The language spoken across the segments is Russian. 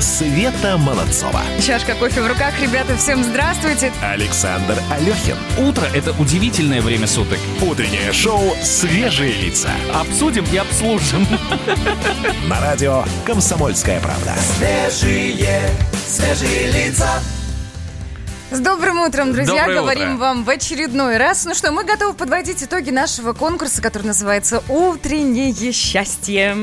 Света Молодцова. Чашка кофе в руках. Ребята, всем здравствуйте. Александр Алехин. Утро – это удивительное время суток. Утреннее шоу «Свежие лица». Обсудим и обслужим. На радио «Комсомольская правда». Свежие, свежие лица. С добрым утром, друзья. Доброе Говорим утро. вам в очередной раз. Ну что, мы готовы подводить итоги нашего конкурса, который называется «Утреннее счастье».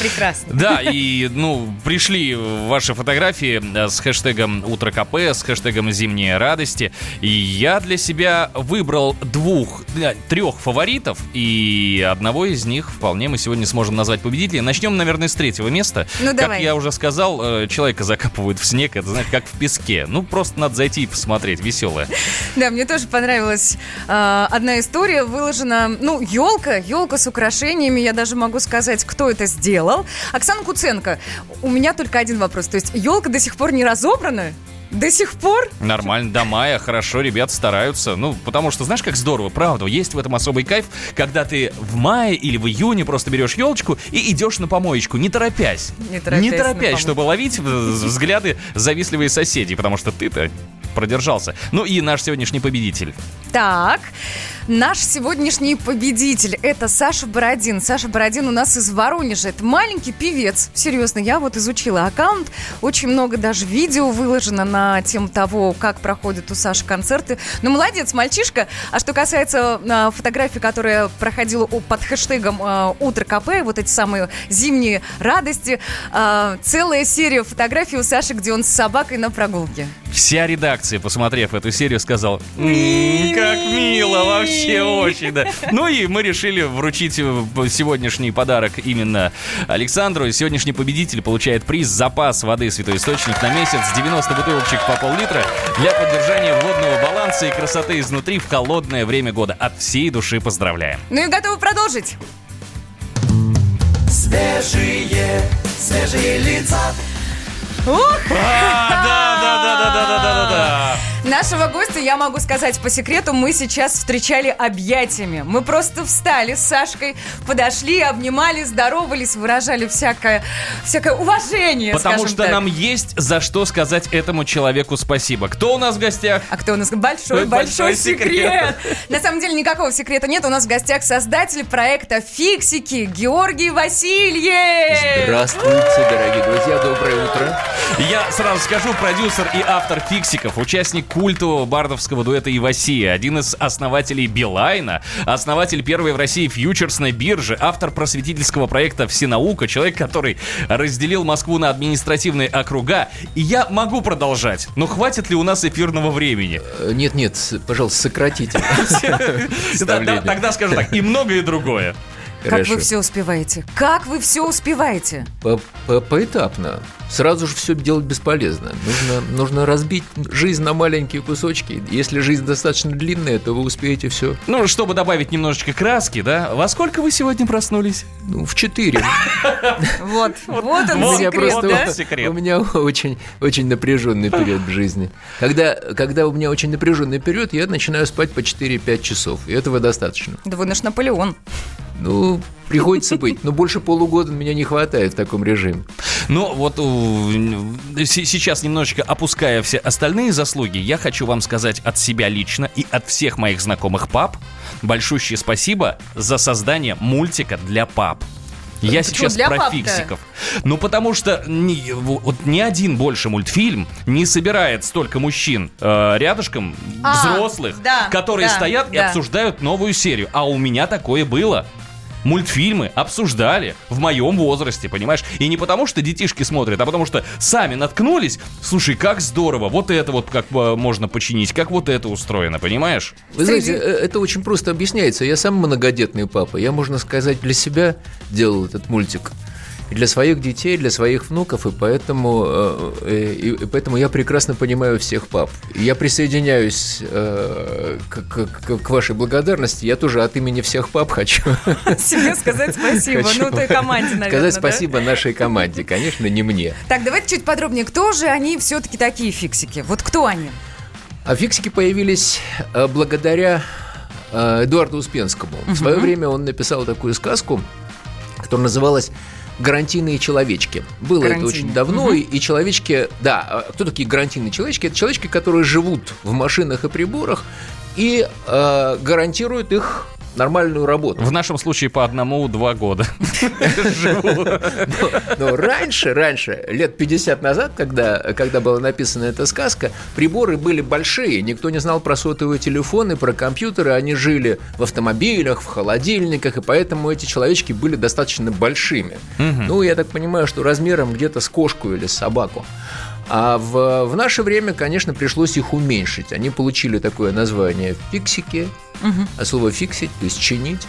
Прекрасно. Да, и, ну, пришли ваши фотографии э, с хэштегом «Утро КП», с хэштегом «Зимние радости». И я для себя выбрал двух, э, трех фаворитов, и одного из них вполне мы сегодня сможем назвать победителем. Начнем, наверное, с третьего места. Ну, как давай. я уже сказал, э, человека закапывают в снег, это, знаете, как в песке. Ну, просто надо зайти и посмотреть, веселое. Да, мне тоже понравилась э, одна история. Выложена, ну, елка, елка с украшениями. Я даже могу сказать, кто это сделал. Оксана Куценко. У меня только один вопрос. То есть елка до сих пор не разобрана? До сих пор? Нормально, до мая, хорошо, ребят стараются. Ну, потому что, знаешь, как здорово, правда, есть в этом особый кайф, когда ты в мае или в июне просто берешь елочку и идешь на помоечку, не торопясь. Не торопясь на помойку. чтобы ловить в- взгляды завистливые соседей, потому что ты-то продержался. Ну и наш сегодняшний победитель. Так, наш сегодняшний победитель – это Саша Бородин. Саша Бородин у нас из Воронежа. Это маленький певец. Серьезно, я вот изучила аккаунт. Очень много даже видео выложено на тему того, как проходят у Саши концерты. Ну, молодец, мальчишка. А что касается а, фотографии, которая проходила под хэштегом а, «Утро КП», вот эти самые зимние радости, а, целая серия фотографий у Саши, где он с собакой на прогулке. Вся редакция, посмотрев эту серию, сказала, «М, как мило, вообще очень, да. Ну и мы решили вручить э, сегодняшний подарок именно Александру. Сегодняшний победитель получает приз «Запас воды Святой Источник» на месяц, 90 бутылочек по пол-литра для поддержания водного баланса и красоты изнутри в холодное время года. От всей души поздравляем. Ну и готовы продолжить? Свежие, свежие лица. Ух! А, да, да, да, да, да, да. Нашего гостя, я могу сказать по секрету, мы сейчас встречали объятиями. Мы просто встали с Сашкой, подошли, обнимали, здоровались, выражали всякое, всякое уважение, Потому что так. нам есть за что сказать этому человеку спасибо. Кто у нас в гостях? А кто у нас? Большой, Ой, большой, большой секрет. На самом деле никакого секрета нет. У нас в гостях создатель проекта «Фиксики» Георгий Васильев. Здравствуйте, дорогие друзья, доброе утро. Я сразу скажу, продюсер и автор «Фиксиков», участник культового бардовского дуэта «Ивасия», один из основателей «Билайна», основатель первой в России фьючерсной биржи, автор просветительского проекта «Всенаука», человек, который разделил Москву на административные округа. И я могу продолжать, но хватит ли у нас эфирного времени? Э, Нет-нет, с- пожалуйста, сократите. Тогда скажу так, и многое другое. Как Хорошо. вы все успеваете? Как вы все успеваете? По- по- Поэтапно. Сразу же все делать бесполезно. Нужно, нужно разбить жизнь на маленькие кусочки. Если жизнь достаточно длинная, то вы успеете все Ну, чтобы добавить немножечко краски, да? Во сколько вы сегодня проснулись? ну, в четыре. Вот, вот он секрет. У меня очень, очень напряженный период в жизни. Когда, когда у меня очень напряженный период, я начинаю спать по 4-5 часов. И этого достаточно. Да вы наш Наполеон. Ну, приходится быть. Но больше полугода меня не хватает в таком режиме. Ну, вот с- сейчас немножечко опуская все остальные заслуги, я хочу вам сказать от себя лично и от всех моих знакомых пап большущее спасибо за создание мультика для пап. Я Почему сейчас для про пап-то? фиксиков. Ну, потому что ни, вот ни один больше мультфильм не собирает столько мужчин э, рядышком, А, взрослых, да, которые да, стоят и да. обсуждают новую серию. А у меня такое было. Мультфильмы обсуждали в моем возрасте, понимаешь? И не потому, что детишки смотрят, а потому что сами наткнулись. Слушай, как здорово, вот это вот как э, можно починить, как вот это устроено, понимаешь? Вы знаете, э, это очень просто объясняется. Я сам многодетный папа. Я, можно сказать, для себя делал этот мультик. И для своих детей, для своих внуков, и поэтому, э, э, и, и поэтому я прекрасно понимаю всех пап. Я присоединяюсь э, к, к- к- вашей благодарности. Я тоже от имени всех пап хочу Себе сказать спасибо. Хочу Ну, той команде, наверное, сказать да? спасибо нашей команде, конечно, не мне. Так, давайте чуть подробнее. Кто же они все-таки такие фиксики? Вот кто они? А фиксики появились благодаря Эдуарду Успенскому. В свое время он написал такую сказку, которая называлась гарантийные человечки. Было это очень давно, и, и человечки, да, а кто такие гарантийные человечки? Это человечки, которые живут в машинах и приборах и э, гарантируют их нормальную работу. В нашем случае по одному-два года. Но, но раньше, раньше, лет 50 назад, когда, была написана эта сказка, приборы были большие, никто не знал про сотовые телефоны, про компьютеры, они жили в автомобилях, в холодильниках, и поэтому эти человечки были достаточно большими. Ну, я так понимаю, что размером где-то с кошку или с собаку. А в, в наше время, конечно, пришлось их уменьшить. Они получили такое название фиксики, а слово фиксить, то есть чинить.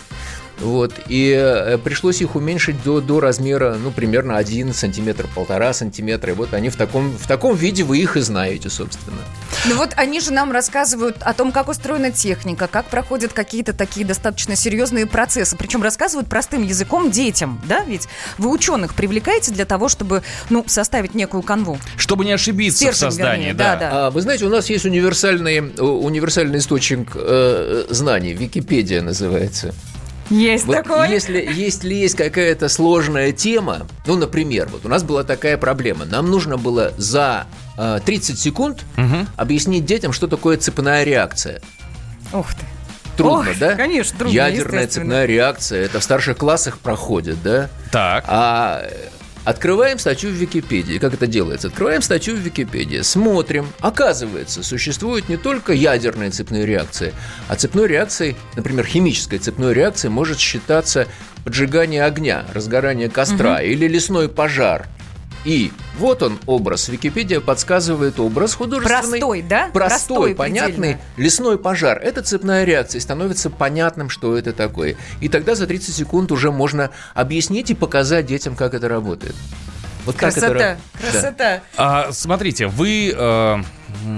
Вот, и э, пришлось их уменьшить до, до размера, ну, примерно 1 сантиметр, полтора сантиметра. И вот они в таком, в таком виде вы их и знаете, собственно. Ну вот они же нам рассказывают о том, как устроена техника, как проходят какие-то такие достаточно серьезные процессы. Причем рассказывают простым языком детям, да? Ведь вы ученых привлекаете для того, чтобы, ну, составить некую канву. Чтобы не ошибиться в Стержень, создании, вернее, да. да-да. А, вы знаете, у нас есть универсальный, э, универсальный источник э, знаний, Википедия называется. Есть Вот такое. Если, если есть какая-то сложная тема, ну, например, вот у нас была такая проблема. Нам нужно было за э, 30 секунд объяснить детям, что такое цепная реакция. Ух ты. Трудно, Ох, да? конечно, трудно, Ядерная цепная реакция, это в старших классах проходит, да? Так. А открываем статью в Википедии. Как это делается? Открываем статью в Википедии, смотрим. Оказывается, существует не только ядерная цепная реакция, а цепной реакцией, например, химической цепной реакцией может считаться поджигание огня, разгорание костра или лесной пожар. И вот он образ. Википедия подсказывает образ художественный. Простой, да? Простой, Простой понятный. предельно. Лесной пожар. Это цепная реакция. Становится понятным, что это такое. И тогда за 30 секунд уже можно объяснить и показать детям, как это работает. Вот как это Красота, ра- Да. красота. А, смотрите, вы э,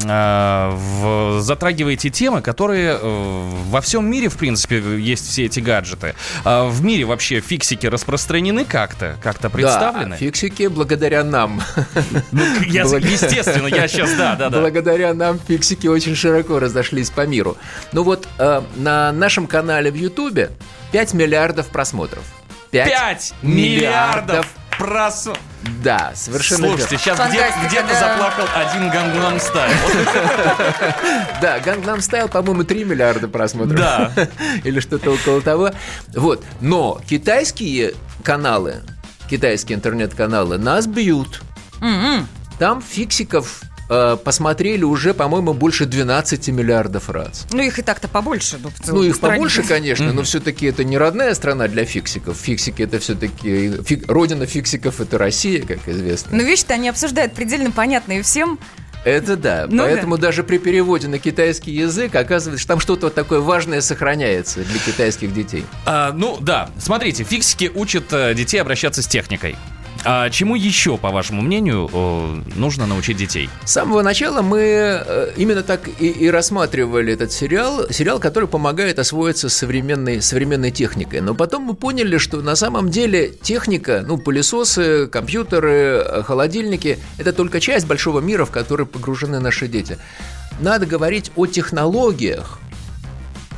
э, в- затрагиваете темы, которые э, во всем мире, в принципе, есть все эти гаджеты. А в мире вообще фиксики распространены как-то? Как-то представлены? Да, фиксики благодаря нам. Ну, я- естественно, я сейчас, да, да, да. Благодаря нам фиксики очень широко разошлись по миру. Ну вот э, на нашем канале в Ютубе 5 миллиардов просмотров. 5 миллиардов прос... Да, совершенно Слушайте, верно. сейчас где- где-то да. заплакал один Гангнам Стайл. Да, Gangnam Style, по-моему, 3 миллиарда просмотров. Да. Или что-то около того. Вот. Но китайские каналы, китайские интернет-каналы нас бьют. М-м. Там фиксиков э, посмотрели уже, по-моему, больше 12 миллиардов раз. Ну, их и так-то побольше. Ну, Ну, их стране. побольше, конечно, но все-таки это не родная страна для фиксиков. Фиксики это все-таки... Родина фиксиков это Россия, как известно. Но вещи-то они обсуждают предельно понятные всем. Это да. Ну Поэтому даже при переводе на китайский язык оказывается, что там что-то вот такое важное сохраняется для китайских детей. А, ну да, смотрите, фиксики учат э, детей обращаться с техникой. А чему еще, по вашему мнению, нужно научить детей? С самого начала мы э, именно так и, и рассматривали этот сериал, сериал, который помогает освоиться современной, современной техникой. Но потом мы поняли, что на самом деле техника, ну, пылесосы, компьютеры, э, холодильники – это только часть большого мира, в который погружены наши дети. Надо говорить о технологиях,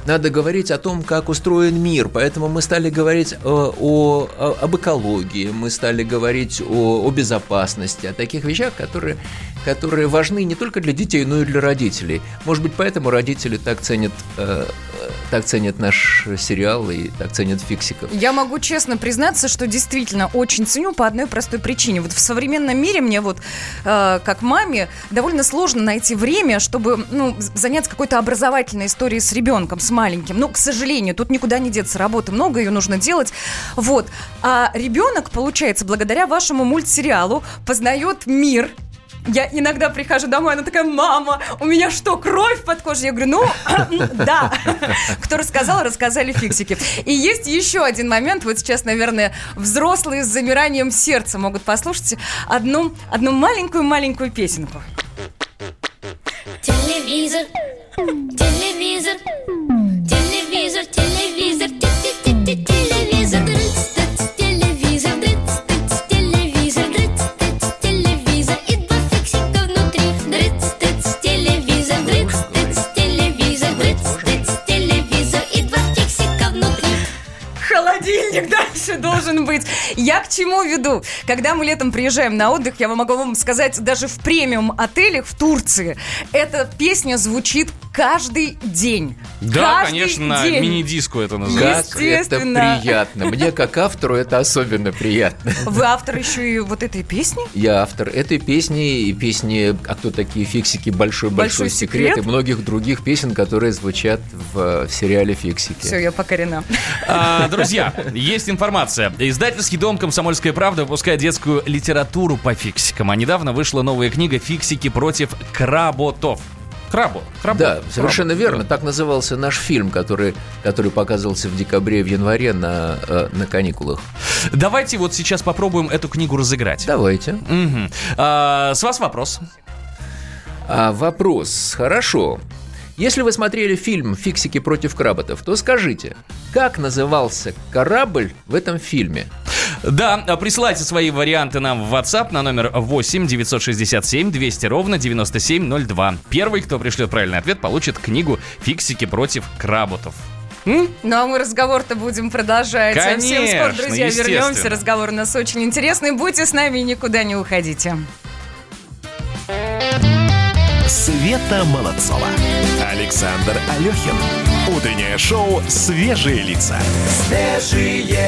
надо говорить о том, как устроен мир. Поэтому мы стали говорить о, о- о- об экологии, мы стали говорить о, о безопасности, о таких вещах, которые, которые важны не только для детей, но и для родителей. Может быть, поэтому родители так ценят, э, э, так ценят наш сериал и так ценят фиксиков. Я могу честно признаться, что действительно очень ценю по одной простой причине. Вот в современном мире мне вот, э, как маме, довольно сложно найти время, чтобы ну, заняться какой-то образовательной историей с ребенком, с маленьким. Ну, к сожалению, тут никуда не деться, работы много, ее нужно делать. Вот. А ребенок, получается, благодаря вашему мультсериалу познает мир, я иногда прихожу домой, она такая, мама, у меня что, кровь под кожей? Я говорю, ну, да. Кто рассказал, рассказали фиксики. И есть еще один момент, вот сейчас, наверное, взрослые с замиранием сердца могут послушать одну, одну маленькую-маленькую песенку. Телевизор, телевизор, быть. Я к чему веду? Когда мы летом приезжаем на отдых, я могу вам сказать, даже в премиум отелях в Турции эта песня звучит каждый день. Да, Каждый конечно, день. мини-диску это называется. Как это приятно. Мне, как автору, это особенно приятно. Вы автор еще и вот этой песни? Я автор этой песни и песни «А кто такие фиксики? Большой-большой Большой секрет» секрет. и многих других песен, которые звучат в, в сериале «Фиксики». Все, я покорена. А, друзья, есть информация. Издательский дом «Комсомольская правда» выпускает детскую литературу по фиксикам. А недавно вышла новая книга «Фиксики против кработов». Крабо. крабо, Да, крабо. совершенно верно. Так назывался наш фильм, который, который показывался в декабре, в январе на, э, на каникулах. Давайте вот сейчас попробуем эту книгу разыграть. Давайте. Мгм. А, с вас вопрос. А вопрос. Хорошо. Если вы смотрели фильм «Фиксики против кработов», то скажите, как назывался корабль в этом фильме? Да, присылайте свои варианты нам в WhatsApp на номер 8 967 200 ровно 9702. Первый, кто пришлет правильный ответ, получит книгу «Фиксики против кработов». М? Ну а мы разговор-то будем продолжать. Совсем скоро, Конечно, друзья, вернемся. Разговор у нас очень интересный. Будьте с нами и никуда не уходите. Света Молодцова. Александр Алехин. Утреннее шоу «Свежие лица». Свежие,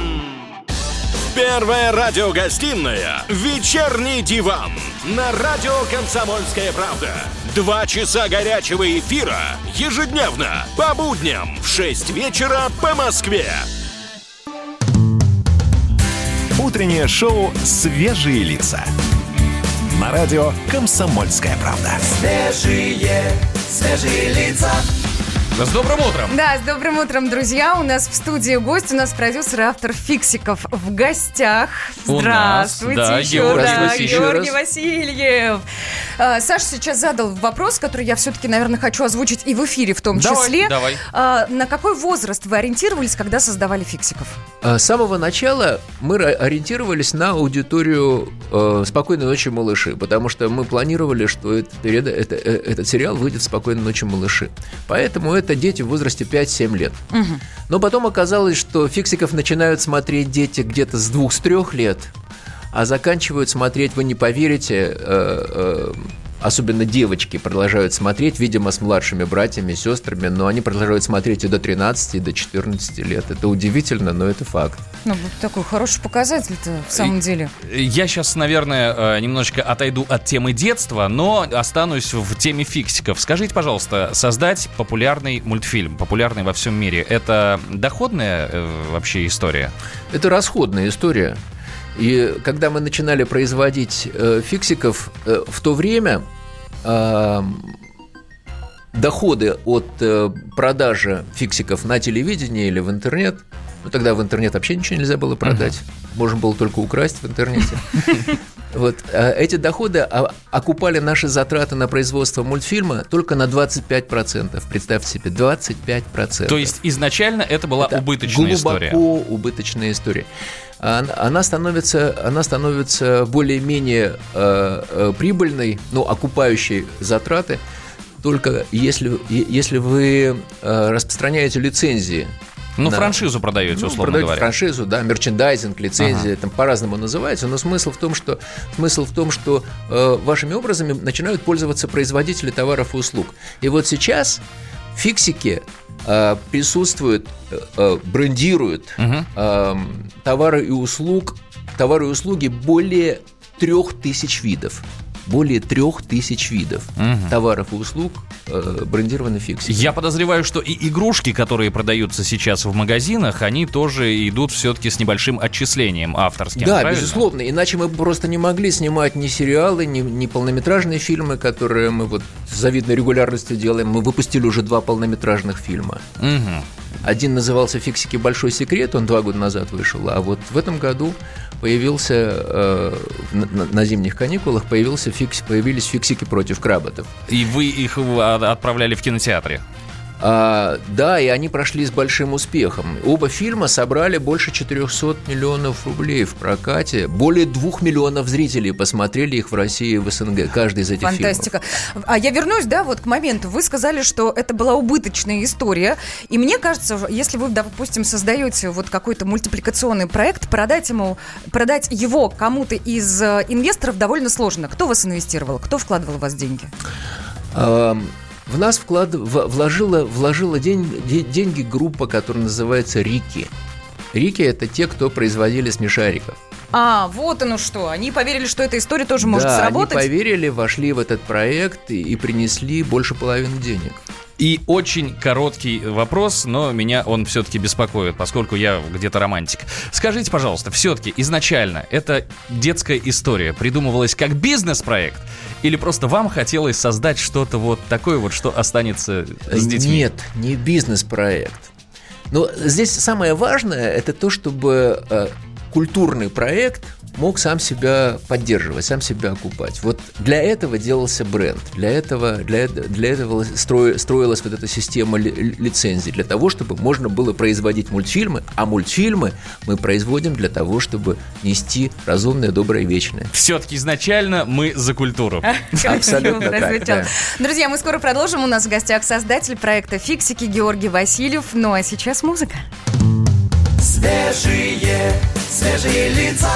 Первая радиогостинная «Вечерний диван» на радио «Комсомольская правда». Два часа горячего эфира ежедневно по будням в 6 вечера по Москве. Утреннее шоу «Свежие лица». На радио «Комсомольская правда». Свежие, свежие лица. С добрым утром! Да, с добрым утром, друзья. У нас в студии гость, у нас продюсер, автор фиксиков в гостях. У нас, Здравствуйте да, еще, Георгий да, Васильевич. Георгий Васильев. А, Саша сейчас задал вопрос, который я все-таки, наверное, хочу озвучить и в эфире в том Давай, числе. давай. А, на какой возраст вы ориентировались, когда создавали фиксиков? А, С самого начала мы ориентировались на аудиторию э, «Спокойной ночи, малыши», потому что мы планировали, что этот, период- это- э, этот сериал выйдет «Спокойной ночи, малыши». Поэтому это дети в возрасте 5-7 лет. Но потом оказалось, что фиксиков начинают смотреть дети где-то с 2-3 лет, а заканчивают смотреть, вы не поверите, э, э, особенно девочки продолжают смотреть, видимо, с младшими братьями, сестрами, но они продолжают смотреть и до 13, и до 14 лет. Это удивительно, но это факт. Ну, такой хороший показатель-то в самом деле. Я сейчас, наверное, э, немножечко отойду от темы детства, но останусь в теме фиксиков. Скажите, пожалуйста, создать популярный мультфильм, популярный во всем мире, это доходная э, вообще история? Это расходная история. И когда мы начинали производить э, фиксиков, э, в то время э, доходы от э, продажи фиксиков на телевидении или в интернет, ну тогда в интернет вообще ничего нельзя было продать, можно было только украсть в интернете. Вот, э, эти доходы а, окупали наши затраты на производство мультфильма только на 25%. Представьте себе, 25%. То есть изначально это была Это убыточная глубоко история. убыточная история. Она, становится, она становится более-менее э, э, прибыльной, ну, окупающей затраты, только если, если вы э, распространяете лицензии. Ну, на- франшизу продаете, ну, условно продаете говоря. франшизу, да, мерчендайзинг, лицензия, там по-разному называется, но смысл в том, что смысл в том, что э, вашими образами начинают пользоваться производители товаров и услуг. И вот сейчас фиксики э, присутствуют, э, э, брендируют Мгм. э, товары и услуг, товары и услуги более трех тысяч видов. Более трех тысяч видов Мгм. товаров и услуг э, брендированы фиксики. Я подозреваю, что и игрушки, которые продаются сейчас в магазинах, они тоже идут все-таки с небольшим отчислением авторским. Да, правильно? безусловно. Иначе мы просто не могли снимать ни сериалы, ни, ни полнометражные фильмы, которые мы вот с завидной регулярностью делаем. Мы выпустили уже два полнометражных фильма. Мгм. Один назывался «Фиксики. Большой секрет», он два года назад вышел, а вот в этом году появился, э, на, на- зимних каникулах появился фикс, появились «Фиксики против кработов». И вы их а, отправляли в кинотеатре. А, да, и они прошли с большим успехом. Оба фильма собрали больше 400 миллионов рублей в прокате. Более 2 миллионов зрителей посмотрели их в России и в СНГ. Каждый из этих фильмов. Фантастика. А я вернусь, да, вот к моменту. Вы сказали, что это была убыточная история. И мне кажется, если вы, допустим, создаете вот какой-то мультипликационный проект, продать ему, продать его кому-то из э, инвесторов довольно сложно. Кто вас инвестировал? Кто вкладывал в вас деньги? В нас вклад... в- вложила, вложила день- де- деньги группа, которая называется «Рики». «Рики» — это те, кто производили смешариков. А, вот оно что. Они поверили, что эта история тоже может да, сработать. они поверили, вошли в этот проект и, и принесли больше половины денег. И очень короткий вопрос, но меня он все-таки беспокоит, поскольку я где-то романтик. Скажите, пожалуйста, все-таки изначально эта детская история придумывалась как бизнес-проект? Или просто вам хотелось создать что-то вот такое вот, что останется с детьми? Нет, не бизнес-проект. Но здесь самое важное это то, чтобы э, культурный проект мог сам себя поддерживать, сам себя окупать. Вот для этого делался бренд, для этого, для, для этого стро- строилась вот эта система ли- ли- лицензий, для того, чтобы можно было производить мультфильмы, а мультфильмы мы производим для того, чтобы нести разумное, доброе, вечное. Все-таки изначально мы за культуру. Абсолютно так, да. Друзья, мы скоро продолжим. У нас в гостях создатель проекта «Фиксики» Георгий Васильев. Ну а сейчас музыка. Свежие, свежие лица.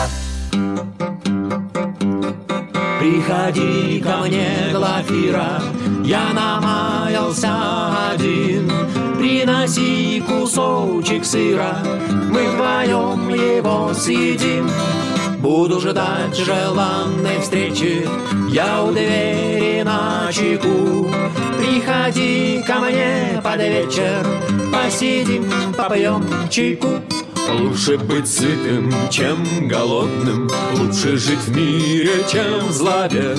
Приходи ко мне, Глафира, я намаялся один. Приноси кусочек сыра, мы вдвоем его съедим. Буду ждать желанной встречи, я у двери на чеку. Приходи ко мне под вечер, посидим, попьем чайку. Лучше быть сытым, чем голодным. Лучше жить в мире, чем в злобе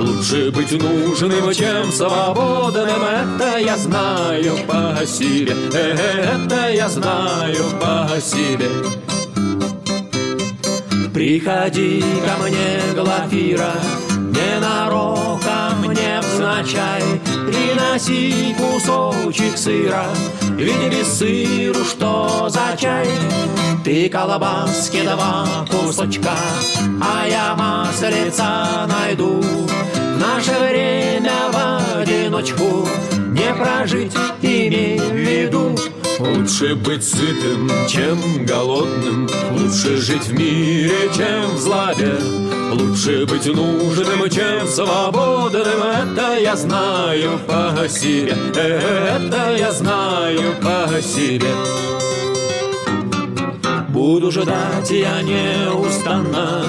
Лучше быть нужным, чем свободным. Это я знаю по себе Это я знаю по себе Приходи ко мне, Глафира, ненароком не взначай. Приноси кусочек сыра, ведь без сыру что за чай? Ты колбаски два кусочка, а я маслица найду. В наше время в одиночку не прожить, имей в виду. Лучше быть сытым, чем голодным. Лучше жить в мире, чем в злобе Лучше быть нужным, чем свободным. Это я знаю по себе. Это я знаю по себе Буду ждать я неустанно,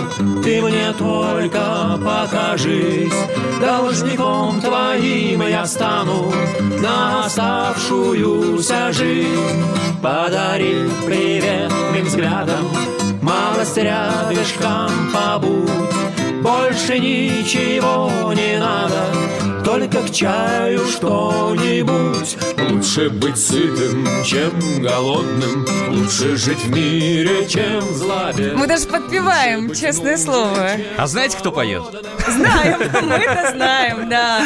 ты мне только покажись. Должником твоим я стану на оставшуюся жизнь. Подари приветным взглядом, малость рядышком побудь. Больше ничего не надо, только к чаю что-нибудь. Лучше быть сытым, чем голодным Лучше жить в мире, чем в злобе Мы даже подпеваем, честное слово. А знаете, кто поет? Знаем, мы это знаем, да.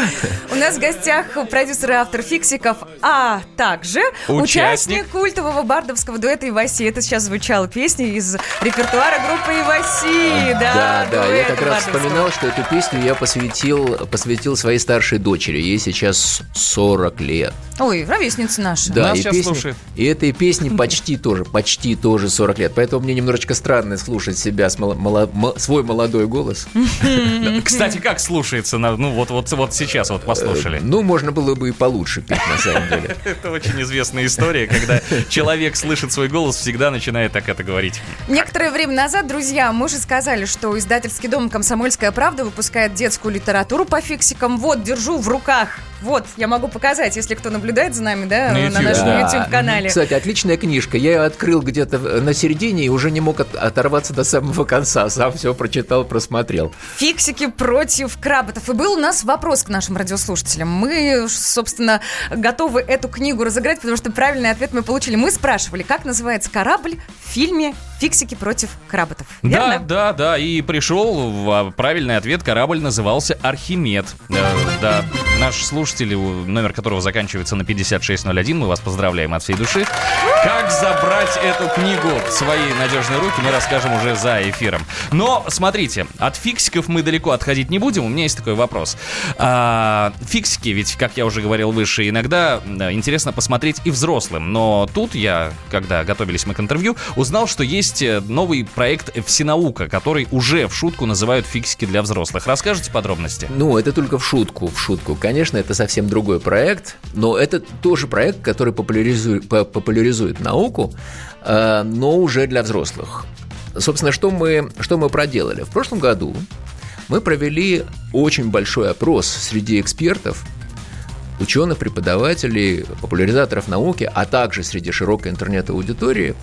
У нас в гостях продюсер и автор фиксиков, а также Участник. участник культового бардовского дуэта Иваси. Это сейчас звучала песня из репертуара группы Иваси. Да, Да, да, я как раз вспоминал, что эту песню я посвятил, посвятил своей старшей дочери. Ей сейчас 40 лет. Ой, ровесница наша. Да, Нас и, сейчас песни- и этой песни почти тоже, почти тоже 40 лет. Поэтому мне немножечко странно слушать себя, с мало- мало- мо- свой молодой голос. Кстати, как слушается? Ну, вот, вот, вот сейчас вот послушали. Ну, можно было бы и получше петь, на самом деле. Это очень известная история, когда человек слышит свой голос, всегда начинает так это говорить. Некоторое время назад, друзья, мы же сказали, что издательский дом «Комсомольская правда» выпускает детскую литературу по фиксикам. Вот, держу в руках Вот, я могу показать, если кто наблюдает за нами, да, На на, YouTube, нашем Да. YouTube-канале. Кстати, отличная книжка. Я ее открыл где-то на середине и уже не мог от- оторваться до самого конца. Сам все прочитал, просмотрел. Фиксики против кработов. И был у нас вопрос к нашим радиослушателям. Мы, собственно, готовы эту книгу разыграть, потому что правильный ответ мы получили. Мы спрашивали, как называется корабль в фильме «Фиксики против кработов». Да, Верно? да, да, и пришел в- а, правильный ответ. Корабль назывался Архимед. Э, Да, наш слушатель, номер которого заканчивается на 5601, мы вас поздравляем от всей души. Как забрать эту книгу в свои надежные руки, мы расскажем уже за эфиром. Но, смотрите, от фиксиков мы далеко отходить не будем. У меня есть такой вопрос. А, фиксики, ведь, как я уже говорил выше, иногда интересно посмотреть и взрослым. Но тут я, когда готовились мы к интервью, узнал, что есть э, новый проект «Всенаука», который уже в шутку называют фиксики для взрослых. Расскажите подробности? Ну, это только в шутку, в шутку. Конечно, это совсем другой проект, но это тоже проект, который популяризует, по- популяризует науку, э, но уже для взрослых. Собственно, что мы, что мы проделали? В прошлом году мы провели очень большой опрос среди экспертов, ученых, преподавателей, популяризаторов науки, а также среди широкой интернет-аудитории.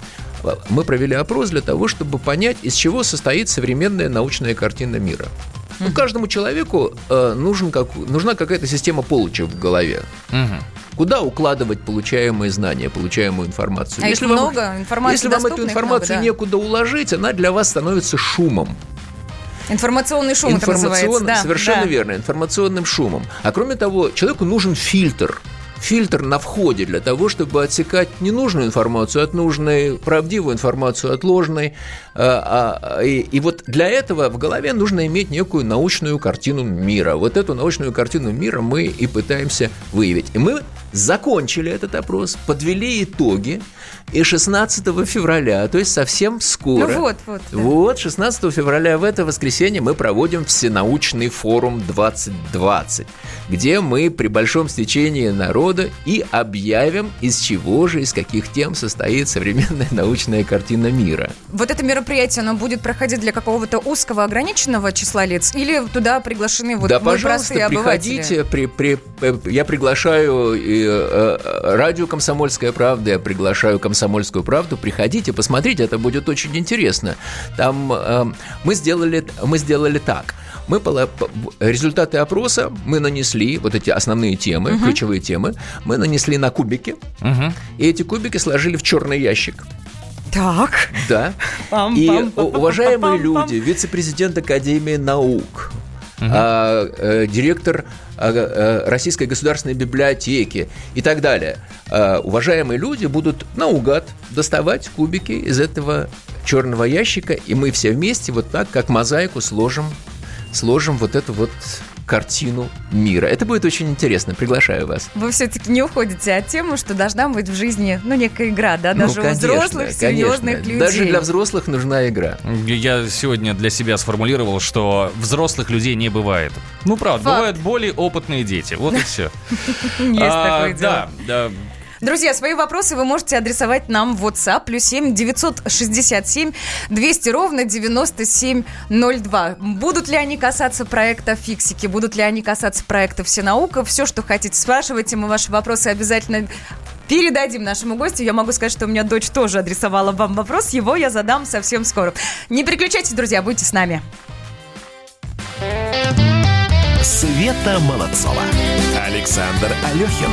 Мы провели опрос для того, чтобы понять, из чего состоит современная научная картина мира. Ну, каждому человеку э, нужен как, нужна какая-то система получек в голове. Мгм. Куда укладывать получаемые знания, получаемую информацию? А их вам- много, информации если вам эту информацию много, да. некуда уложить, она для вас становится шумом. Информационный шум это называется. Да, совершенно да. верно, информационным шумом. А кроме того, человеку нужен фильтр. Фильтр на входе для того, чтобы отсекать ненужную информацию от нужной, правдивую информацию от ложной. А, а, И, и вот для этого в голове нужно иметь некую научную картину мира. Вот эту научную картину мира мы и пытаемся выявить. И мы закончили этот опрос, подвели итоги, и 16 февраля, то есть совсем скоро, Ну вот, вот, да. вот, 16 февраля в это воскресенье мы проводим Всенаучный форум 2020, где мы при большом стечении народа и объявим, из чего же, из каких тем состоит современная научная картина мира. Вот это мероприятие, оно будет проходить для какого-то узкого ограниченного числа лиц? Или туда приглашены вот да, мы пожалуйста, простые обыватели? приходите. При, при, э, я приглашаю и, э, э, радио «Комсомольская правда», я приглашаю «Комсомольскую правду». Приходите, посмотрите, это будет очень интересно. Там э, мы, сделали, мы сделали так. Мы результаты опроса мы нанесли, вот эти основные темы, ключевые темы, мы нанесли на кубики, Мгм. и эти кубики сложили в черный ящик. Так. Да. Пам, И пам, пам, уважаемые люди, вице-президент Академии наук, э, директор а, э, Российской государственной библиотеки и так далее. А, Уважаемые люди будут наугад доставать кубики из этого черного ящика, и мы все вместе вот так, как мозаику, сложим, сложим вот эту вот картину мира. Это будет очень интересно. Приглашаю вас. Вы все-таки не уходите от темы, что должна быть в жизни, ну, некая игра, да, Ну, даже у конечно, взрослых, серьезных конечно. людей. Даже для взрослых нужна игра. Я сегодня для себя сформулировал, что взрослых людей не бывает. Ну, правда, Факт. бывают более опытные дети. Вот и все. Есть такое дело. Да. Друзья, свои вопросы вы можете адресовать нам в WhatsApp плюс 7 967 200 ровно 9702. Будут ли они касаться проекта «Фиксики», будут ли они касаться проекта «Всенаука», все, что хотите, спрашивайте, мы ваши вопросы обязательно передадим нашему гостю. Я могу сказать, что у меня дочь тоже адресовала вам вопрос, его я задам совсем скоро. Не переключайтесь, друзья, будьте с нами. Света Молодцова. Александр Алехин.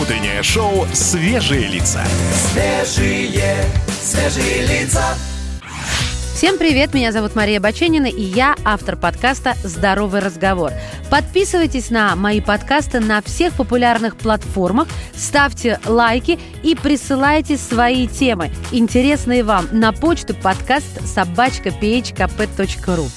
Утреннее шоу «Свежие лица». Свежие, свежие лица. Всем привет, меня зовут Мария Баченина, и я автор подкаста «Здоровый разговор». Подписывайтесь на мои подкасты на всех популярных платформах, ставьте лайки и присылайте свои темы, интересные вам, на почту подкаст собачка phkp.ru.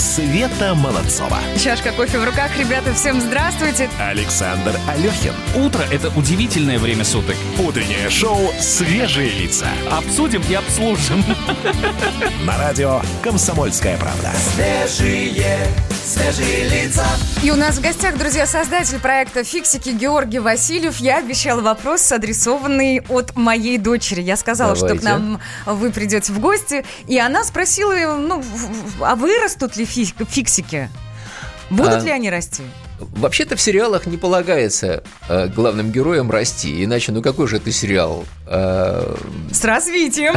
Света Молодцова. Чашка кофе в руках, ребята, всем здравствуйте. Александр Алехин. Утро – это удивительное время суток. Утреннее шоу «Свежие лица». Обсудим и обслужим. На радио «Комсомольская правда». Свежие, свежие лица. И у нас в гостях, друзья, создатель проекта «Фиксики» Георгий Васильев. Я обещала вопрос, адресованный от моей дочери. Я сказала, что к Давайте. нам вы придете в гости, и она спросила, ну, а вырастут ли фиксики? Будут А, ли они расти? Вообще-то в сериалах не полагается э, главным героям расти, иначе ну какой же это сериал? Э, С развитием.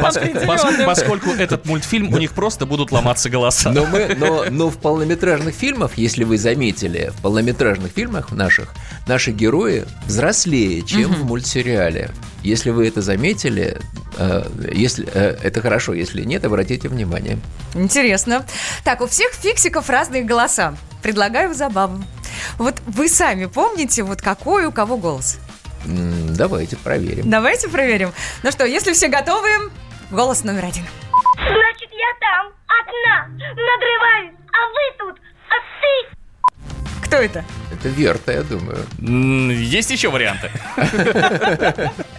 Поскольку этот мультфильм, у них просто будут ломаться голоса. Но, мы, но, но в полнометражных фильмах, если вы заметили, в полнометражных фильмах наших наши герои взрослее, чем в мультсериале. Если вы это заметили, э, если, э, это хорошо, если нет, обратите внимание. Интересно. Так, у всех фиксиков разные голоса. Предлагаю забаву. Вот вы сами помните, вот какой у кого голос? Давайте проверим. Давайте проверим. Ну что, если все готовы, голос номер один. Значит, я там, одна, надрываюсь, а вы тут, а ты... Кто это? Это Верта, я думаю. Есть еще варианты?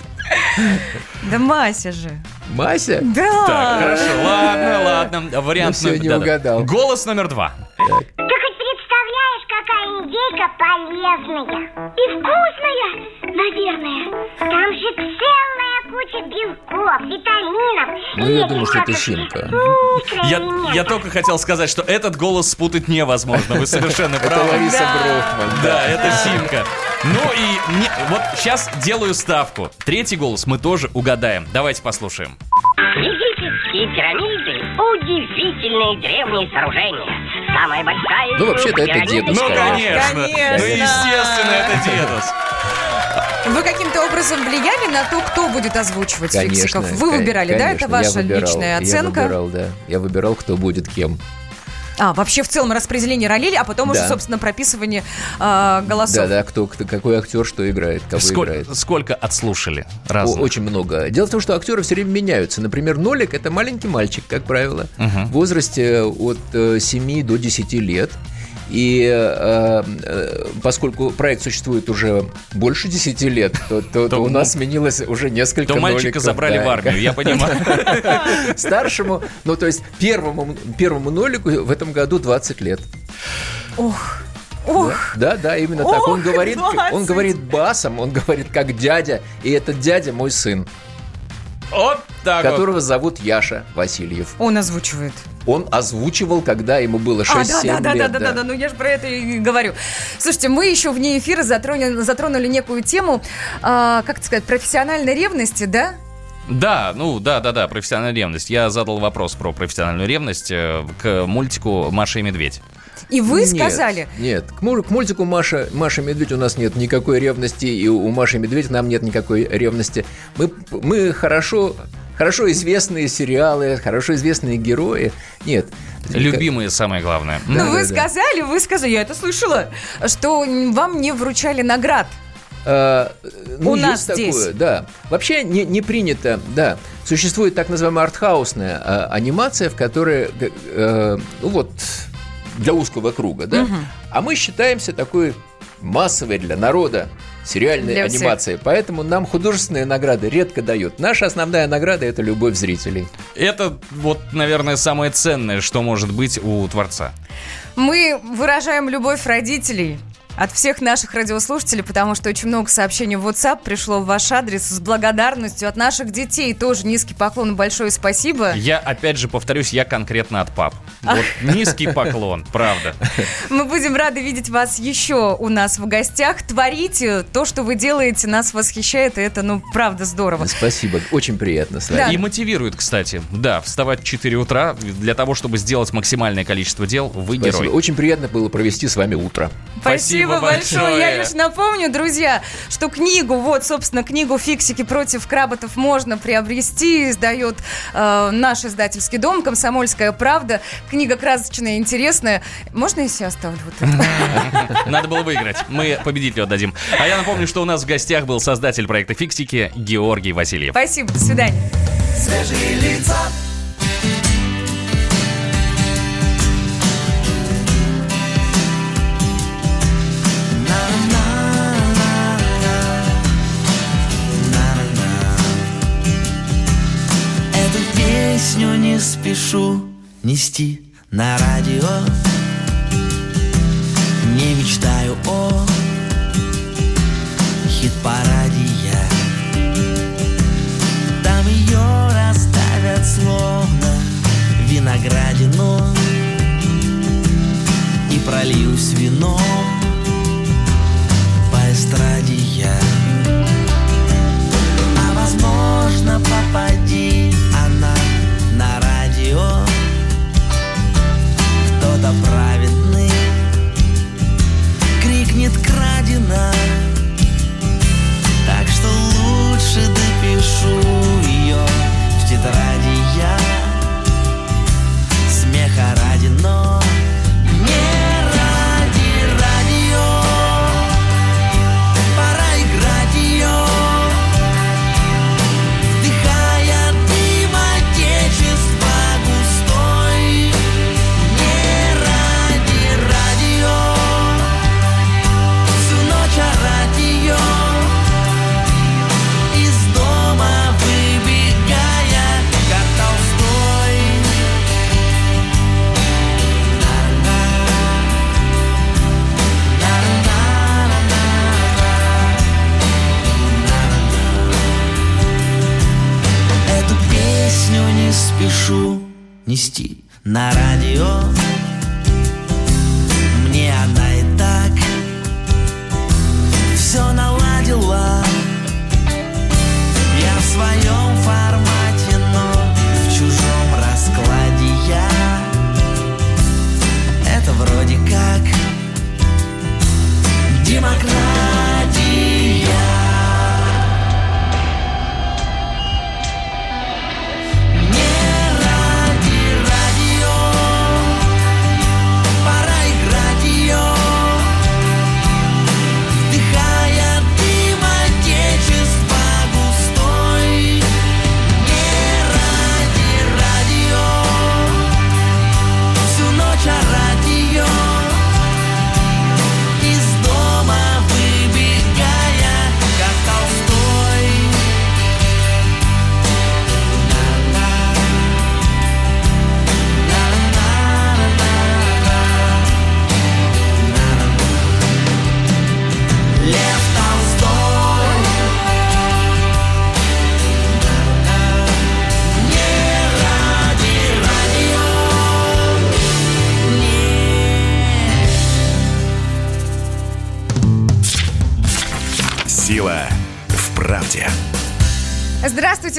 Да Мася же. Мася? Да. Так, хорошо, ладно, ладно. Вариант Ну номер- не угадал. Голос номер два. Ты хоть представляешь, какая индейка полезная и вкусная, наверное. Там же целая куча белков, витаминов. Ну, я думаю, что это микроэлементов. Я, я только хотел сказать, что этот голос спутать невозможно. Вы совершенно Это правы. Лариса Да. Брохман. Да, это Симка. Ну и не- вот сейчас делаю ставку. Третий голос мы тоже угадаем. Давайте послушаем. Египетские пирамиды – удивительные древние сооружения. Самая большая Ну, вообще-то это дедушка. Ну, конечно. Конечно. Ну, естественно, это дедус. Вы каким-то образом влияли на то, кто будет озвучивать Конечно. фиксиков? Вы выбирали, да? конечно, Это ваша я выбирал, личная оценка? Я выбирал, да. Я выбирал, кто будет кем. А, вообще в целом распределение ролей, а потом уже, Да. собственно, прописывание а, голосов. Да, да, кто, кто- какой актер что играет, кого Сколько, играет. сколько отслушали О, разных? очень много. Дело в том, что актеры все время меняются. Например, Нолик это маленький мальчик, как правило, в возрасте от э, 7 до 10 лет. И э, э, поскольку проект существует уже больше 10 лет, то, то- то у нас сменилось уже несколько То мальчика Ноликов, забрали да. в армию, я понимаю. Старшему, ну то есть первому, первому Нолику в этом году 20 лет. Ох, ох. Да, да, именно так. Он Ох, говорит, 20. он говорит басом, он говорит как дядя, и этот дядя мой сын, Вот так вот. которого зовут Яша Васильев. Он озвучивает. Он озвучивал, когда ему было 6-7 А, да, да, да, лет. да, да, да, да, ну я же про это и говорю. Слушайте, мы еще вне эфира затронули, затронули некую тему, а, как это сказать, профессиональной ревности, да? Да, ну да, да, да, профессиональная ревность. Я задал вопрос про профессиональную ревность э, к мультику Маша и Медведь. И вы Нет, сказали, Нет, к, к мультику Маша, Маша Медведь у нас нет никакой ревности, и у Маши Медведь нам нет никакой ревности. Мы, мы хорошо, хорошо известные сериалы, хорошо известные герои. Нет. Любимые, самое главное. ну Да, вы да, да. сказали, вы сказали, я это слышала, что вам не вручали наград. А, ну, У есть нас здесь. такое, да. Вообще не, не принято, да. Существует так называемая артхаусная а, анимация, в которой, г- э, ну вот, для узкого круга, да. А мы считаемся такой массовой для народа сериальной Для всех. анимацией. Поэтому нам художественные награды редко дают. Наша основная награда – это любовь зрителей. Это вот, наверное, самое ценное, что может быть у творца. Мы выражаем любовь родителей от всех наших радиослушателей, потому что очень много сообщений в WhatsApp пришло в ваш адрес с благодарностью от наших детей. Тоже низкий поклон и большое спасибо. Я, опять же, повторюсь, я конкретно от пап. Вот низкий поклон, правда. Мы будем рады видеть вас еще у нас в гостях. Творите то, что вы делаете, нас восхищает, и это, ну, правда, здорово. Спасибо, очень приятно с вами. Да. И мотивирует, кстати. Да, вставать в 4 утра для того, чтобы сделать максимальное количество дел, вы Спасибо. герой. Очень приятно было провести с вами утро. Спасибо, Спасибо большое. большое. Я лишь напомню, друзья, что книгу, вот, собственно, книгу «Фиксики против кработов» можно приобрести. Издает э, наш издательский дом «Комсомольская правда». Книга красочная, интересная. Можно я себе оставлю вот это? Надо было выиграть. Мы победителю отдадим. А я напомню, что у нас в гостях был создатель проекта «Фиксики» Георгий Васильев. Спасибо, до свидания. Свежие лица. Песню не спешу нести на радио. Не мечтаю о хит-параде Там ее расставят словно виноградину И прольюсь вином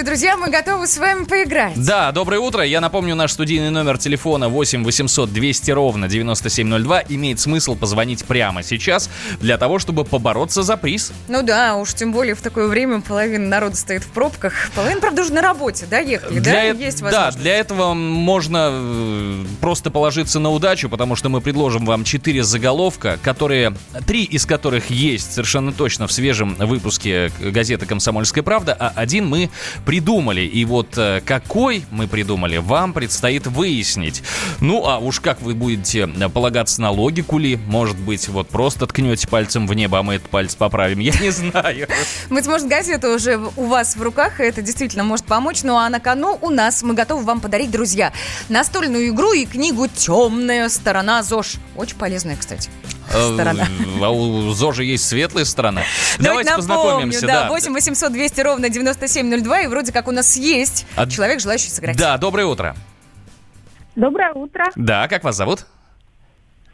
друзья, мы готовы с вами поиграть. Да, доброе утро. Я напомню, наш студийный номер телефона 8 800 200 ровно 9702. Имеет смысл позвонить прямо сейчас для того, чтобы побороться за приз. Ну да, уж тем более в такое время половина народа стоит в пробках. Половина, правда, уже на работе, да, ехали, да? Для, Есть да, возможность. для этого можно э, просто положиться на удачу, потому что мы предложим вам четыре заголовка, которые, три из которых есть совершенно точно в свежем выпуске газеты «Комсомольская правда», а один мы придумали. И вот э, какой мы придумали, вам предстоит выяснить. Ну, а уж как вы будете полагаться на логику ли, может быть, вот просто ткнете пальцем в небо, а мы этот палец поправим, я не знаю. Быть может, газета уже у вас в руках, и это действительно может помочь. Ну а на кону у нас мы готовы вам подарить, друзья, настольную игру и книгу «Темная сторона ЗОЖ». Очень полезная, кстати. Сторона. Э, А у ЗОЖа есть светлая сторона. Давайте Давайте познакомимся. напомню, да, 8 800 200 ровно 9702, и вроде как у нас есть А- человек, желающий сыграть. Да, доброе утро. Доброе утро, Да, как вас зовут?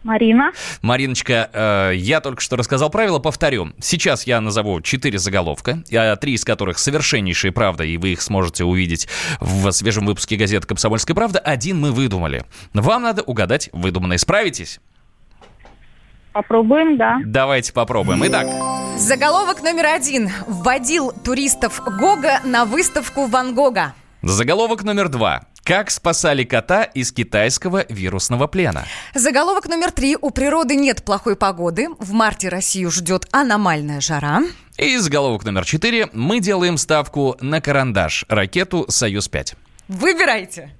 Марина. Мариночка, э, я только что рассказал правила, повторю. Сейчас я назову четыре заголовка, э, три из которых совершеннейшая правда, и вы их сможете увидеть в свежем выпуске газеты «Комсомольская правда». Один мы выдумали. Вам надо угадать выдуманное. Справитесь? Попробуем, да. Давайте попробуем. Итак, Заголовок номер один. Вводил туристов Гога на выставку Ван Гога. заголовок номер два. Как спасали кота из китайского вирусного плена? Заголовок номер три. У природы нет плохой погоды. В марте Россию ждет аномальная жара. И заголовок номер четыре. Мы делаем ставку на карандаш, ракету «Союз-5». Выбирайте.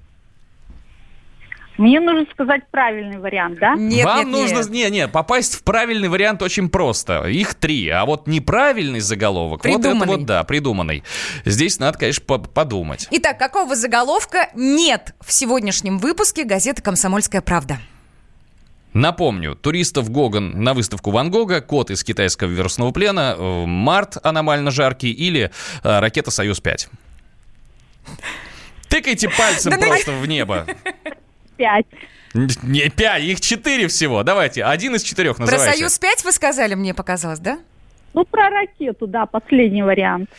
Мне нужно сказать правильный вариант, да? Вам нужно... Не, не, попасть в правильный вариант очень просто. Их три. А вот неправильный заголовок, вот это Придуманный. вот, да, придуманный. Здесь надо, конечно, по- подумать. Итак, какого заголовка нет в сегодняшнем выпуске газеты «Комсомольская правда»? Напомню, туристов Гоган на выставку Ван Гога, кот из китайского вирусного плена, э, март аномально жаркий или э, ракета «Союз-5». Тыкайте пальцем просто в небо. Пять. Не пять, их четыре всего. Давайте, один из четырех Про называйте. «Союз-5» вы сказали, мне показалось, да? Ну, про ракету, да, последний вариант.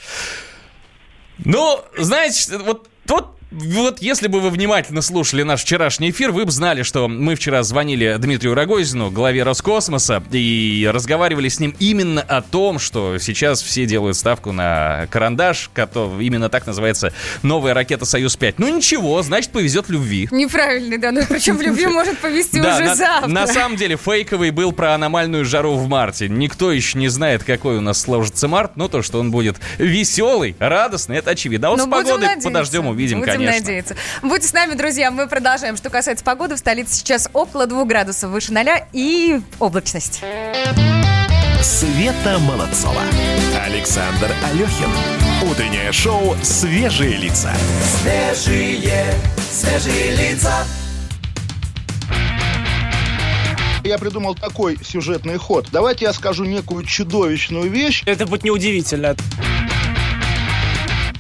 Ну, знаете, вот, вот, вот если бы вы внимательно слушали наш вчерашний эфир, вы бы знали, что мы вчера звонили Дмитрию Рогозину, главе Роскосмоса, и разговаривали с ним именно о том, что сейчас все делают ставку на карандаш, который именно так называется новая ракета «Союз-5». Ну ничего, значит, повезет любви. Неправильный, да. Ну, причем в любви может повести Да, уже завтра. на самом деле фейковый был про аномальную жару в марте. Никто еще не знает, какой у нас сложится март, но то, что он будет веселый, радостный, это очевидно. А вот Ну, с погодой подождем, увидим, Будем конечно. надеяться. Будьте с нами, друзья. Мы продолжаем. Что касается погоды, в столице сейчас около двух градусов выше ноля и облачность. Света Молодцова. Александр Алехин. Утреннее шоу «Свежие лица». Свежие, свежие лица. Я придумал такой сюжетный ход. Давайте я скажу некую чудовищную вещь. Это будет неудивительно.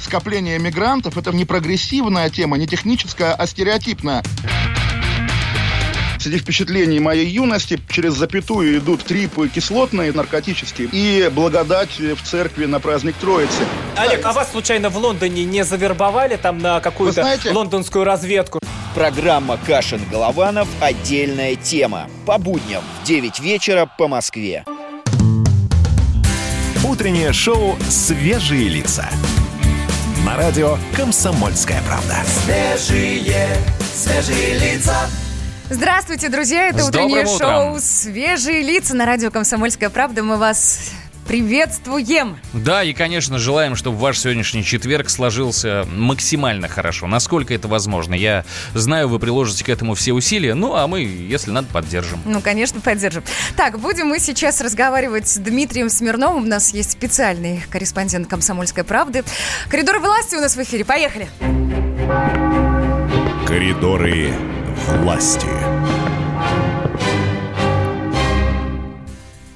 Скопление мигрантов – это не прогрессивная тема, не техническая, а стереотипная. Среди впечатлений моей юности через запятую идут трипы кислотные, наркотические, и благодать в церкви на праздник Троицы. Олег, а вас случайно в Лондоне не завербовали там на какую-то знаете- лондонскую разведку? Программа «Кашин-Голованов. Отдельная тема». По будням в 9 вечера по Москве. Утреннее шоу «Свежие лица». На радио «Комсомольская правда». Свежие, свежие лица. Здравствуйте, друзья! Это С утреннее шоу утром. «Свежие лица» на радио «Комсомольская правда». Мы вас приветствуем! Да, и, конечно, желаем, чтобы ваш сегодняшний четверг сложился максимально хорошо. Насколько это возможно. Я знаю, вы приложите к этому все усилия. Ну, а мы, если надо, поддержим. Ну, конечно, поддержим. Так, будем мы сейчас разговаривать с Дмитрием Смирновым. У нас есть специальный корреспондент «Комсомольской правды». Коридор власти у нас в эфире. Поехали! Коридоры власти.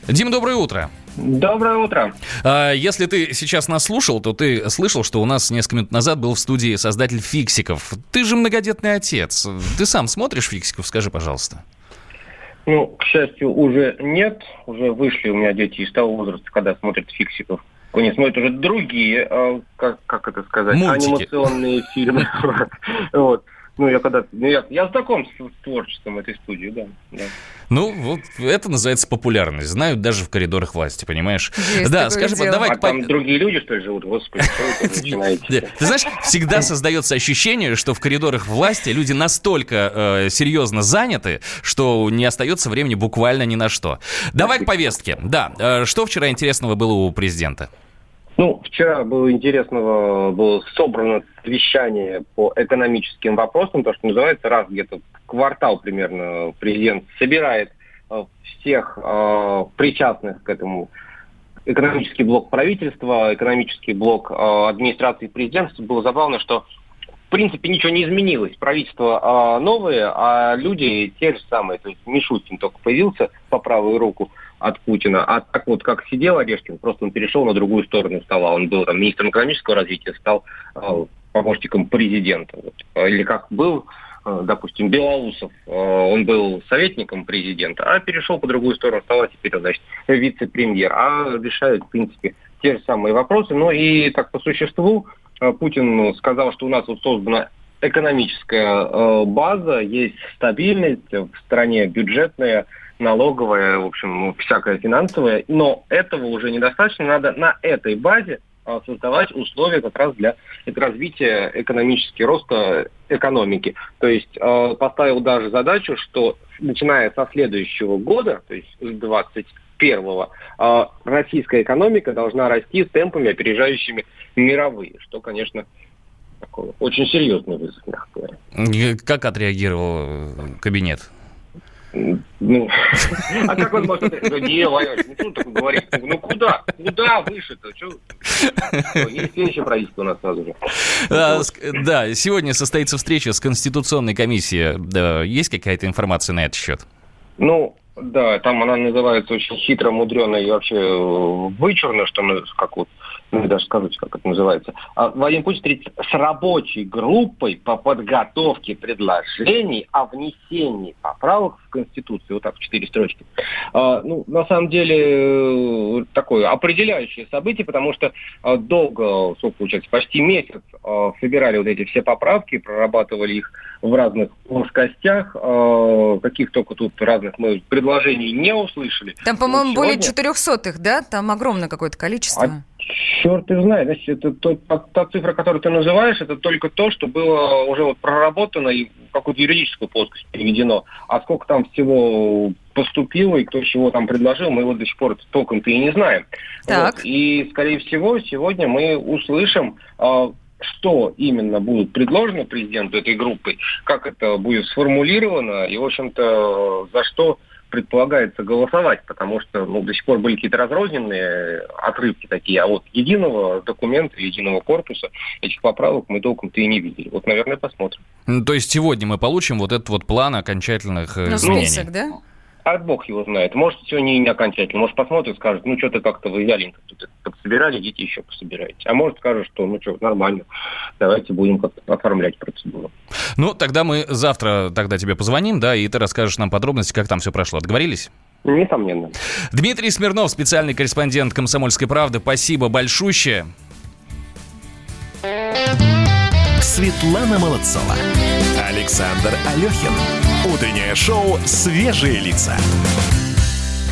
Дим, доброе утро. Доброе утро. А, Если ты сейчас нас слушал, то ты слышал, что у нас несколько минут назад был в студии создатель «Фиксиков». Ты же многодетный отец. Ты сам смотришь «Фиксиков»? Скажи, пожалуйста. Ну, к счастью, уже нет. Уже вышли у меня дети из того возраста, когда смотрят фиксиков. Они смотрят уже другие, э, как, как это сказать, Мультики. анимационные фильмы. Вот. Ну, я когда... ну, я, я знаком с, творчеством этой студии, да. да. Ну, вот это называется популярность. Знают даже в коридорах власти, понимаешь? Есть да, скажи, дело. давай... А там другие люди, что ли, живут? Господи, что вы. Ты знаешь, всегда создается ощущение, что в коридорах власти люди настолько э, серьезно заняты, что не остается времени буквально ни на что. Давай к повестке. Да, э, что вчера интересного было у президента? Ну, вчера было интересного, было собрано совещание по экономическим вопросам, то, что называется, раз где-то квартал примерно президент собирает э, всех э, причастных к этому экономический блок правительства, экономический блок э, администрации президента. Было забавно, что в принципе ничего не изменилось. Правительство э, новое, а люди те же самые. То есть Мишустин только появился по правую руку от Путина. А так вот, как сидел Орешкин, просто он перешел на другую сторону стола. Он был там министром экономического развития, стал э, помощником президента. Вот. Или как был, э, допустим, Белоусов, э, он был советником президента, а перешел по другую сторону стола, теперь он, значит, вице-премьер. А решают, в принципе, те же самые вопросы. Ну и так по существу, Путин сказал, что у нас вот создана экономическая база, есть стабильность в стране бюджетная, налоговая, в общем, ну, всякая финансовая, но этого уже недостаточно, надо на этой базе а, создавать условия как раз для развития экономически роста экономики. То есть э, поставил даже задачу, что начиная со следующего года, то есть с 21-го, э, российская экономика должна расти с темпами, опережающими мировые, что, конечно, такой очень серьезный вызов, мягко говоря. Как отреагировал кабинет? Ну, а как он может... Да не, Валерий, ну что такое говорить? Ну куда? Куда выше-то? Чё? Есть следующее правительство у нас сразу же. А, Да, сегодня состоится встреча с Конституционной комиссией. Да, Есть какая-то информация на этот счет? Ну, да, там она называется очень хитро, мудрено и вообще э, вычурно, что мы, как вот, ну, даже сказать, как это называется. А Владимир Путин встретится с рабочей группой по подготовке предложений о внесении поправок в Конституцию. Вот так, в четыре строчки. А, ну, на самом деле, э, такое определяющее событие, потому что э, долго, сколько получается, почти месяц э, собирали вот эти все поправки, прорабатывали их в разных плоскостях, э, каких только тут разных мы предложений не услышали. Там, по-моему, более сегодня- 400 их, да? Там огромное какое-то количество. Черт их знает, значит, это то- та, та цифра, которую ты называешь, это только то, что было уже вот проработано и в какую-то юридическую плоскость переведено. А сколько там всего поступило и кто чего там предложил, мы вот до сих пор толком-то и не знаем. Так. Вот. И, скорее всего, сегодня мы услышим, а, что именно будет предложено президенту этой группы, как это будет сформулировано и, в общем-то, за что предполагается голосовать, потому что ну, до сих пор были какие-то разрозненные отрывки такие, а вот единого документа, единого корпуса этих поправок мы толком-то и не видели. Вот, наверное, посмотрим. Ну, То есть сегодня мы получим вот этот вот план окончательных Ну, изменений. список, да? А бог его знает. Может, сегодня и не окончательно. Может, посмотрит, скажет, ну, что-то как-то вы вяленько тут подсобирали, идите еще пособирайте. А может, скажет, что, ну, что, нормально, давайте будем как-то оформлять процедуру. Ну, тогда мы завтра тогда тебе позвоним, да, и ты расскажешь нам подробности, как там все прошло. Договорились? Несомненно. Дмитрий Смирнов, специальный корреспондент «Комсомольской правды». Спасибо большущее. Светлана Молодцова. Александр Алехин. Утреннее шоу «Свежие лица».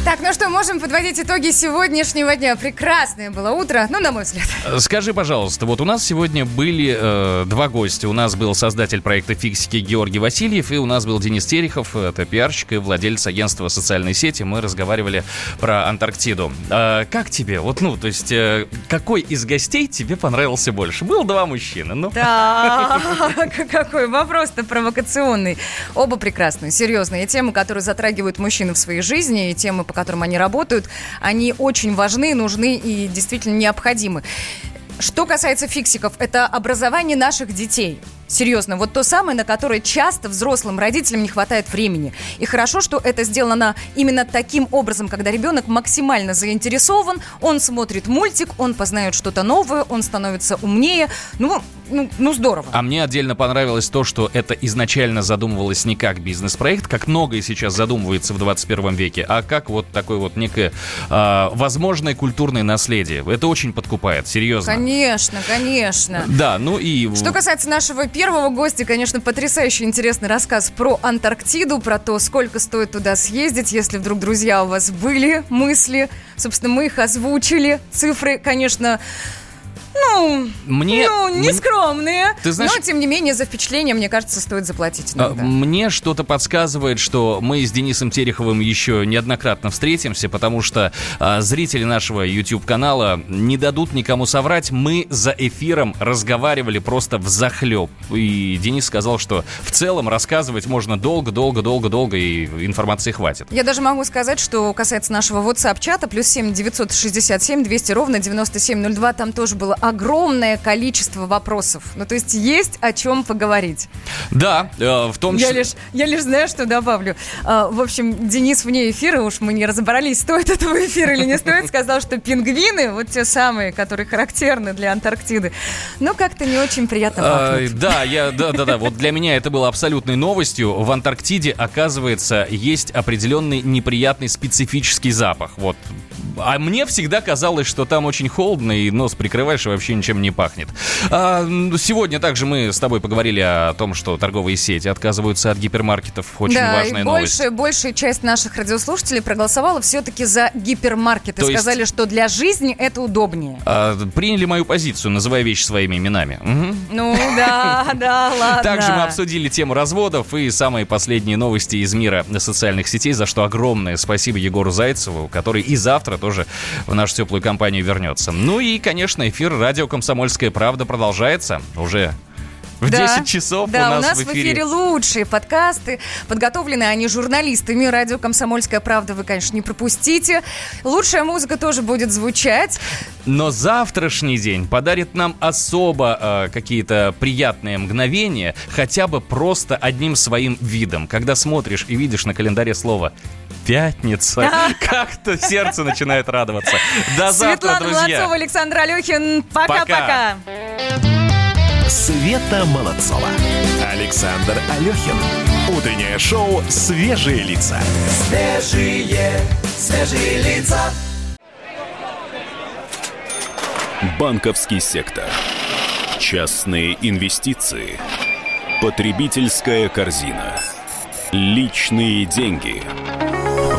Так, ну что, можем подводить итоги сегодняшнего дня. Прекрасное было утро, ну, на мой взгляд. Скажи, пожалуйста, вот у нас сегодня были э, два гостя. У нас был создатель проекта «Фиксики» Георгий Васильев, и у нас был Денис Терехов, это пиарщик и владелец агентства социальной сети. Мы разговаривали про Антарктиду. Э, как тебе? Вот, ну, то есть, э, какой из гостей тебе понравился больше? Был два мужчины, ну. Да, какой вопрос-то провокационный. Оба прекрасные, серьезные. Темы, которые затрагивают мужчин в своей жизни, и темы, по которым они работают, они очень важны, нужны и действительно необходимы. Что касается фиксиков, это образование наших детей. Серьезно, вот то самое, на которое часто взрослым родителям не хватает времени. И хорошо, что это сделано именно таким образом, когда ребенок максимально заинтересован, он смотрит мультик, он познает что-то новое, он становится умнее. Ну, ну, ну здорово. А мне отдельно понравилось то, что это изначально задумывалось не как бизнес-проект, как многое сейчас задумывается в 21 веке, а как вот такое вот некое э, возможное культурное наследие. Это очень подкупает, серьезно. Конечно, конечно. Да, ну и... Что касается нашего первого гостя, конечно, потрясающе интересный рассказ про Антарктиду, про то, сколько стоит туда съездить, если вдруг, друзья, у вас были мысли. Собственно, мы их озвучили. Цифры, конечно, ну, мне, ну не скромные. Ты знаешь, но, тем не менее, за впечатление, мне кажется, стоит заплатить иногда. Мне что-то подсказывает, что мы с Денисом Тереховым еще неоднократно встретимся, потому что а, зрители нашего YouTube-канала не дадут никому соврать. Мы за эфиром разговаривали просто в захлеб. И Денис сказал, что в целом рассказывать можно долго, долго, долго, долго, и информации хватит. Я даже могу сказать, что касается нашего WhatsApp-чата, плюс 7 967 200 ровно 9702, там тоже было огромное количество вопросов. Ну, то есть есть о чем поговорить. Да, э, в том числе... Я лишь, я лишь знаю, что добавлю. Э, в общем, Денис вне эфира, уж мы не разобрались, стоит этого эфира или не стоит, сказал, что пингвины, вот те самые, которые характерны для Антарктиды, ну, как-то не очень приятно пахнут. Да, я, да, да, да, вот для меня это было абсолютной новостью. В Антарктиде, оказывается, есть определенный неприятный специфический запах. Вот. А мне всегда казалось, что там очень холодно, и нос прикрываешь, и вообще ничем не пахнет. А, сегодня также мы с тобой поговорили о том, что торговые сети отказываются от гипермаркетов. Очень да, важная и новость. Большая, большая часть наших радиослушателей проголосовала все-таки за гипермаркеты. То есть- Сказали, что для жизни это удобнее. А, приняли мою позицию, называя вещи своими именами. Мгм. Ну да, да, ладно. Также мы обсудили тему разводов и самые последние новости из мира социальных сетей, за что огромное спасибо Егору Зайцеву, который и завтра тоже в нашу теплую компанию вернется. Ну и, конечно, эфир радио «Комсомольская правда» продолжается уже в Да, 10 часов да, у нас, в эфире лучшие подкасты. Подготовлены они журналистами. Радио «Комсомольская правда» вы, конечно, не пропустите. Лучшая музыка тоже будет звучать. Но завтрашний день подарит нам особо э, какие-то приятные мгновения, хотя бы просто одним своим видом. Когда смотришь и видишь на календаре слово «пятница», как-то сердце начинает радоваться. До завтра, Светлана друзья! Молодцова, Александр Алехин. Пока-пока. Света Молодцова. Александр Алехин. Утреннее шоу «Свежие лица». Свежие, свежие лица. Банковский сектор. Частные инвестиции. Потребительская корзина. Личные деньги.